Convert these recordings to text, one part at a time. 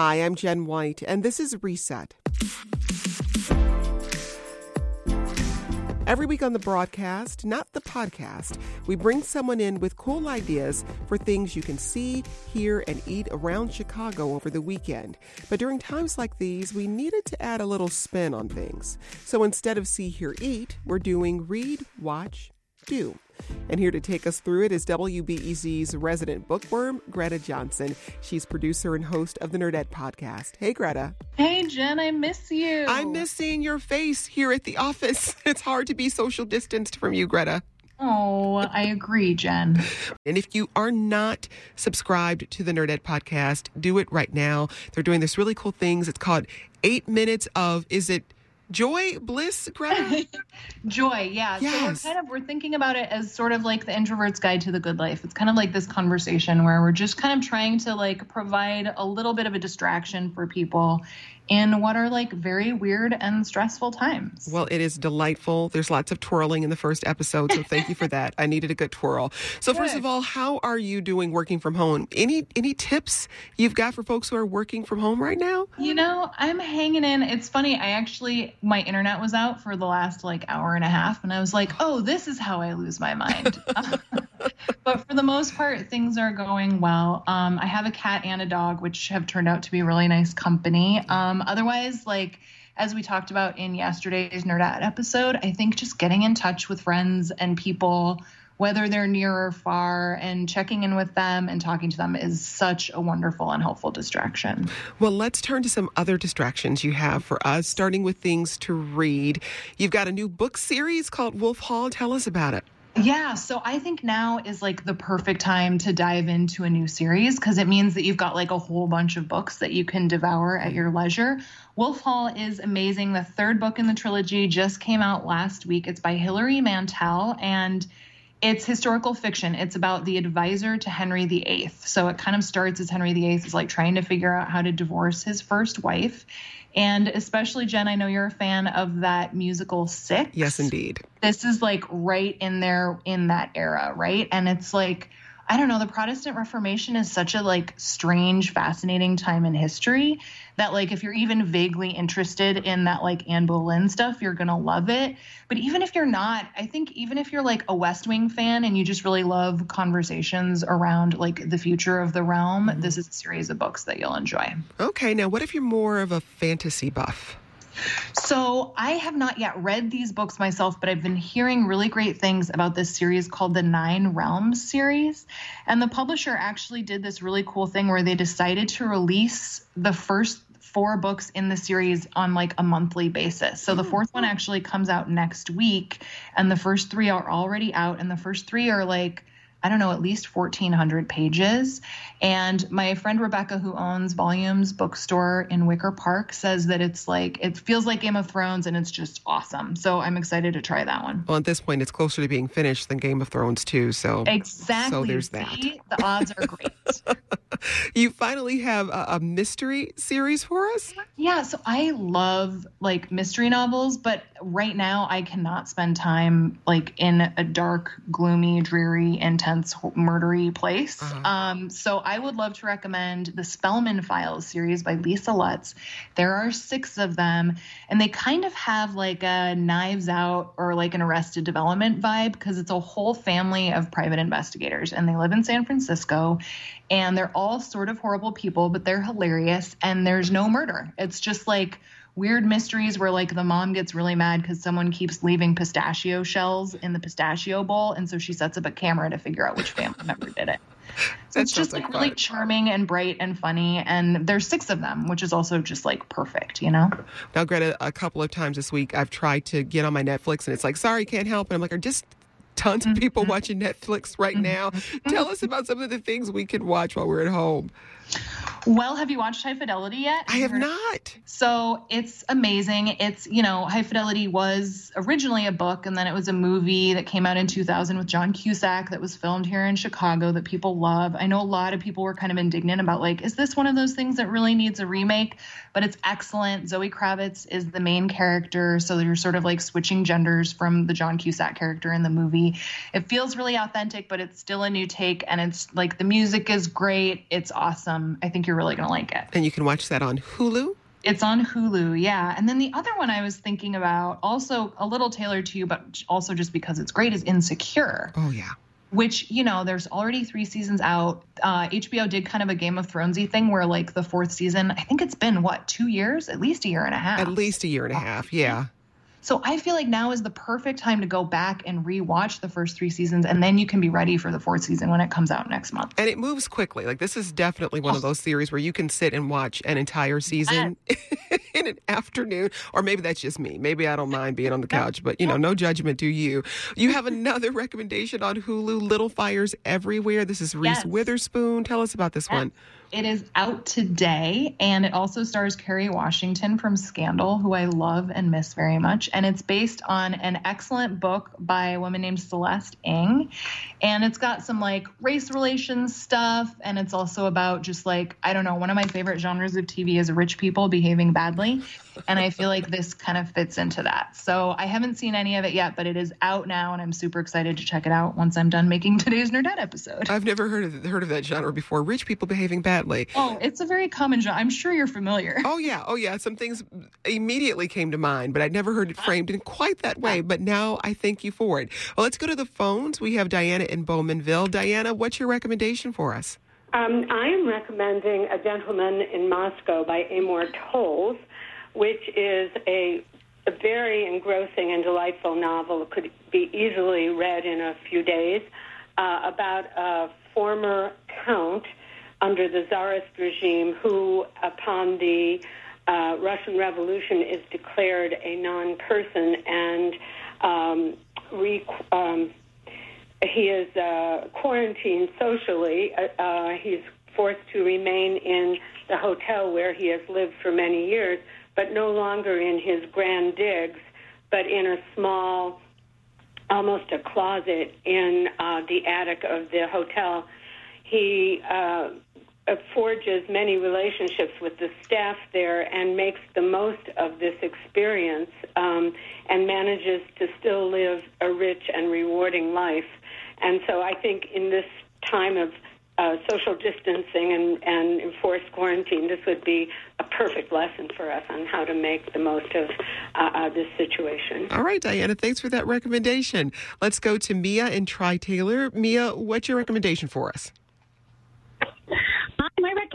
Hi, I'm Jen White, and this is Reset. Every week on the broadcast, not the podcast, we bring someone in with cool ideas for things you can see, hear, and eat around Chicago over the weekend. But during times like these, we needed to add a little spin on things. So instead of see, hear, eat, we're doing read, watch, do. And here to take us through it is WBEZ's resident bookworm, Greta Johnsen. She's producer and host of the Nerdette podcast. Hey, Greta. Hey, Jen, I miss you. I miss seeing your face here at the office. It's hard to be social distanced from you, Greta. Oh, I agree, Jen. And if you are not subscribed to the Nerdette podcast, do it right now. They're doing this really cool thing. It's called Eight Minutes of, is it joy, bliss, Greta? joy, yeah. Yes. So we're kind of we're thinking about it as sort of like the introvert's guide to the good life. It's kind of like this conversation where we're just kind of trying to like provide a little bit of a distraction for people in what are like very weird and stressful times. Well, it is delightful. There's lots of twirling in the first episode, so thank you for that. I needed a good twirl. So Good. first of all, how are you doing working from home? Any any tips you've got for folks who are working from home right now? You know, I'm hanging in. It's funny. I actually, my internet was out for the last like hour and a half, and I was like, oh, this is how I lose my mind. but for the most part, things are going well. Um, I have a cat and a dog, which have turned out to be really nice company. Um, otherwise, like, as we talked about in yesterday's nerd Nerdette episode, I think just getting in touch with friends and people, whether they're near or far, and checking in with them and talking to them is such a wonderful and helpful distraction. Well, let's turn to some other distractions you have for us, starting with things to read. You've got a new book series called Wolf Hall. Tell us about it. Yeah, so I think now is like the perfect time to dive into a new series because it means that you've got like a whole bunch of books that you can devour at your leisure. Wolf Hall is amazing. The third book in the trilogy just came out last week. It's by Hilary Mantel and it's historical fiction. It's about the advisor to Henry VIII. So it kind of starts as Henry VIII is like trying to figure out how to divorce his first wife. And especially, Jen, I know you're a fan of that musical Six. Yes, indeed. This is like right in there in that era, right? And it's like, I don't know, the Protestant Reformation is such a like strange, fascinating time in history that like if you're even vaguely interested in that like Anne Boleyn stuff, you're gonna love it. But even if you're not, I think even if you're like a West Wing fan and you just really love conversations around like the future of the realm, Mm-hmm. this is a series of books that you'll enjoy. Okay, now what if you're more of a fantasy buff? So I have not yet read these books myself, but I've been hearing really great things about this series called the Nine Realms series. And the publisher actually did this really cool thing where they decided to release the first four books in the series on like a monthly basis. So the hmm. fourth one actually comes out next week, and the first three are already out, and the first three are like I don't know, at least 1,400 pages. And my friend Rebecca, who owns Volumes Bookstore in Wicker Park, says that it's like, it feels like Game of Thrones and it's just awesome. So I'm excited to try that one. Well, at this point, it's closer to being finished than Game of Thrones, too. So Exactly. So there's that. See? The odds are great. you finally have a, a mystery series for us. yeah. So I love like mystery novels, but right now I cannot spend time like in a dark, gloomy, dreary, intense, murdery place. Uh-huh. Um, so I would love to recommend the Spellman Files series by Lisa Lutz. There are six of them, and they kind of have like a Knives Out or like an Arrested Development vibe because it's a whole family of private investigators, and they live in San Francisco. And they're all sort of horrible people, but they're hilarious, and there's no murder. It's just like weird mysteries where like the mom gets really mad because someone keeps leaving pistachio shells in the pistachio bowl and so she sets up a camera to figure out which family member did it so it's just like like really charming and bright and funny and there's six of them which is also just like perfect you know Now, Greta, a couple of times this week, I've tried to get on my Netflix, and it's like, sorry, can't help. And I'm like, are just tons of people mm-hmm. watching Netflix right mm-hmm. now. Mm-hmm. Tell us about some of the things we can watch while we're at home. Well have you watched high fidelity yet I have not. So it's amazing. It's, you know, High Fidelity was originally a book and then it was a movie that came out in 2000 with John Cusack that was filmed here in Chicago that people love. I know a lot of people were kind of indignant about, like, is this one of those things that really needs a remake? But it's excellent. Zoe Kravitz is the main character. So you're sort of like switching genders from the John Cusack character in the movie. It feels really authentic, but it's still a new take. And it's like the music is great. It's awesome. Um, I think you're really going to like it. And you can watch that on Hulu. It's on Hulu, yeah. And then the other one I was thinking about, also a little tailored to you, but also just because it's great, is Insecure. Oh, yeah which you know there's already three seasons out uh, hbo did kind of a game of thronesy thing where like the fourth season i think it's been what two years at least a year and a half at least a year and a half yeah so I feel like now is the perfect time to go back and rewatch the first three seasons, and then you can be ready for the fourth season when it comes out next month. And it moves quickly. Like this is definitely one of oh. those series where you can sit and watch an entire season in an afternoon, or maybe that's just me. Maybe I don't mind being on the couch, but you know, no judgment. Do you? You have another recommendation on Hulu, Little Fires Everywhere. This is Reese yes. Witherspoon. Tell us about this yes. one. It is out today, and it also stars Kerry Washington from Scandal, who I love and miss very much. And it's based on an excellent book by a woman named Celeste Ng. And it's got some like race relations stuff, and it's also about just like, I don't know, one of my favorite genres of TV is rich people behaving badly. And I feel like this kind of fits into that. So I haven't seen any of it yet, but it is out now, and I'm super excited to check it out once I'm done making today's Nerdette episode. I've never heard of heard of that genre before. Rich people behaving badly. Oh, it's a very common genre. I'm sure you're familiar. Oh yeah, oh yeah. Some things immediately came to mind, but I'd never heard it framed in quite that way. But now I thank you for it. Well, let's go to the phones. We have Diana in Bowmanville. Diana, what's your recommendation for us? Um, I am recommending A Gentleman in Moscow by Amor Towles which is a, a very engrossing and delightful novel. It could be easily read in a few days uh, about a former count under the Tsarist regime who, upon the uh, Russian Revolution, is declared a non person and um, re- um, he is uh, quarantined socially. Uh, uh, he's forced to remain in the hotel where he has lived for many years but no longer in his grand digs, but in a small, almost a closet in uh, the attic of the hotel. He uh, forges many relationships with the staff there and makes the most of this experience um, and manages to still live a rich and rewarding life. And so I think in this time of uh, social distancing and, and enforced quarantine, this would be a perfect lesson for us on how to make the most of uh, uh, this situation. All right, Diana, thanks for that recommendation. Let's go to Mia and Tri Taylor. Mia, what's your recommendation for us?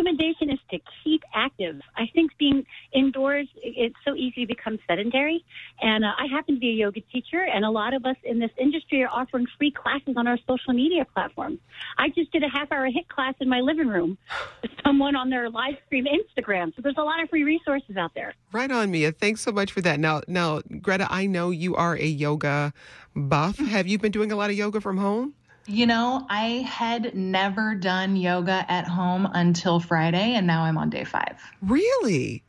Recommendation is to keep active. I think being indoors, it's so easy to become sedentary. And uh, I happen to be a yoga teacher, and a lot of us in this industry are offering free classes on our social media platforms. I just did a half hour HIIT class in my living room with someone on their live stream Instagram. So there's a lot of free resources out there. Right on, Mia. Thanks so much for that. Now, now, Greta, I know you are a yoga buff. Have you been doing a lot of yoga from home? You know, I had never done yoga at home until Friday, and now I'm on day five. Really?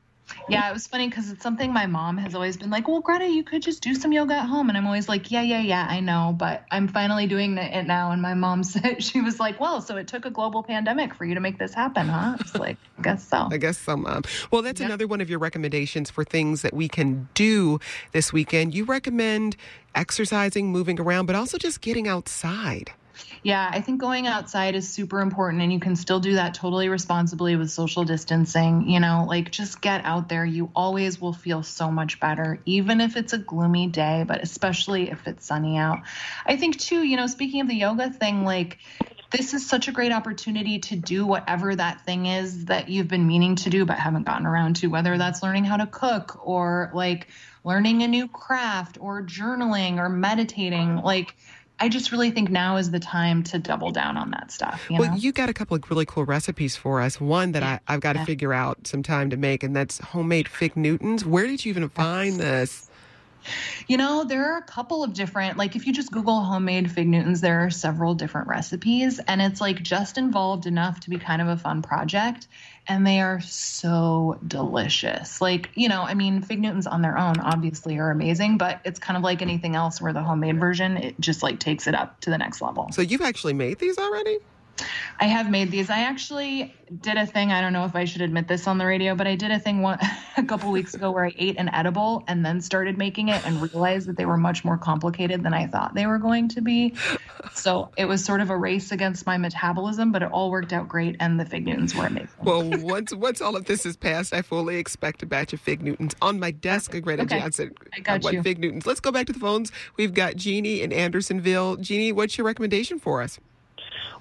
Yeah, it was funny because it's something my mom has always been like, well, Greta, you could just do some yoga at home. And I'm always like, yeah, yeah, yeah, I know. But I'm finally doing it now. And my mom said, she was like, well, so it took a global pandemic for you to make this happen, huh? It's like, I guess so. I guess so, mom. Well, that's yeah. another one of your recommendations for things that we can do this weekend. You recommend exercising, moving around, but also just getting outside. Yeah, I think going outside is super important and you can still do that totally responsibly with social distancing. You know, like just get out there. You always will feel so much better, even if it's a gloomy day, but especially if it's sunny out. I think, too, you know, speaking of the yoga thing, like, this is such a great opportunity to do whatever that thing is that you've been meaning to do but haven't gotten around to, whether that's learning how to cook or like learning a new craft or journaling or meditating. Like, I just really think now is the time to double down on that stuff. You well, know? you got a couple of really cool recipes for us. One that yeah. I, have got to yeah. figure out some time to make, and that's homemade fig Newtons. Where did you even find this? You know, there are a couple of different, like if you just Google homemade fig Newtons, there are several different recipes, and it's like just involved enough to be kind of a fun project. And they are so delicious. Like, you know, I mean, fig Newtons on their own obviously are amazing, but it's kind of like anything else where the homemade version, it just like takes it up to the next level. So you've actually made these already? I have made these. I actually did a thing. I don't know if I should admit this on the radio, but I did a thing one, a couple weeks ago where I ate an edible and then started making it and realized that they were much more complicated than I thought they were going to be. So it was sort of a race against my metabolism, but it all worked out great, and the fig Newtons were amazing. Well, once once all of this is passed, I fully expect a batch of fig Newtons on my desk. Greta okay. Johnsen. I got I you. fig Newtons. Let's go back to the phones. We've got Jeannie in Andersonville. Jeannie, what's your recommendation for us?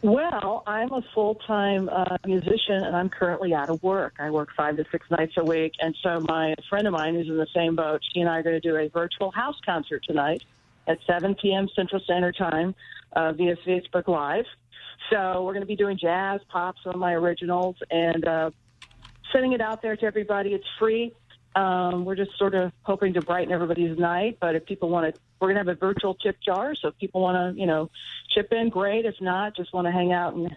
Well, I'm a full time uh, musician and I'm currently out of work. I work five to six nights a week. And so my friend of mine who's in the same boat, she and I are going to do a virtual house concert tonight at 7 p.m. Central Standard Time uh, via Facebook Live. So we're going to be doing jazz, pop, some of my originals, and uh, sending it out there to everybody. It's free. Um, we're just sort of hoping to brighten everybody's night. But if people want to, we're going to have a virtual tip jar. So if people want to, you know, chip in, great. If not, just want to hang out and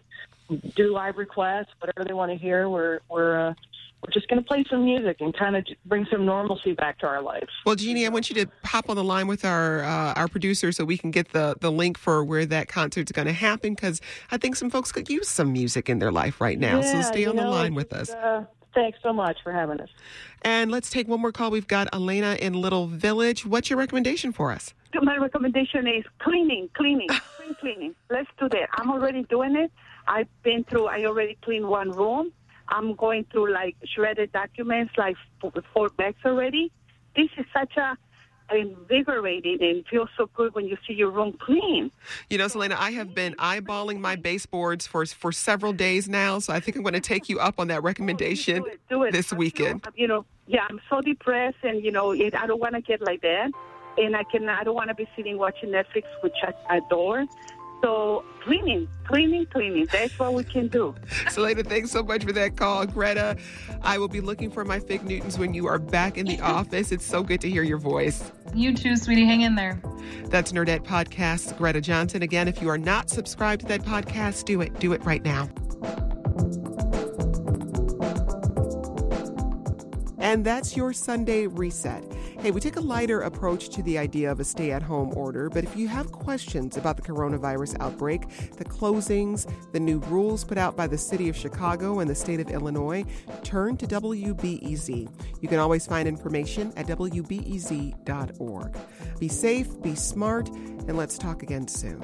do live requests, whatever they want to hear. We're we're uh, we're just going to play some music and kind of bring some normalcy back to our lives. Well, Jeannie, I want you to hop on the line with our uh, our producer so we can get the the link for where that concert's going to happen because I think some folks could use some music in their life right now. Yeah, so stay on know, the line with us. Uh, thanks so much for having us. And let's take one more call. We've got Elena in Little Village. What's your recommendation for us? My recommendation is cleaning, cleaning, spring cleaning. Let's do that. I'm already doing it. I've been through, I already cleaned one room. I'm going through like shredded documents, like four bags already. This is such a invigorating and feels so good when you see your room clean. You know, Selena, I have been eyeballing my baseboards for for several days now, so I think I'm going to take you up on that recommendation do it, do it. this weekend. You know, yeah, I'm so depressed, and you know, it, I don't want to get like that, and I can, I don't want to be sitting watching Netflix, which I adore. So cleaning, cleaning, cleaning. That's what we can do. Selena, thanks so much for that call. Greta, I will be looking for my Fig Newtons when you are back in the office. It's so good to hear your voice. You too, sweetie. Hang in there. That's Nerdette Podcasts, Greta Johnsen. Again, if you are not subscribed to that podcast, do it. Do it right now. And that's your Sunday reset. Hey, we take a lighter approach to the idea of a stay at home order, but if you have questions about the coronavirus outbreak, the closings, the new rules put out by the city of Chicago and the state of Illinois, turn to WBEZ. You can always find information at WBEZ.org. Be safe, be smart, and let's talk again soon.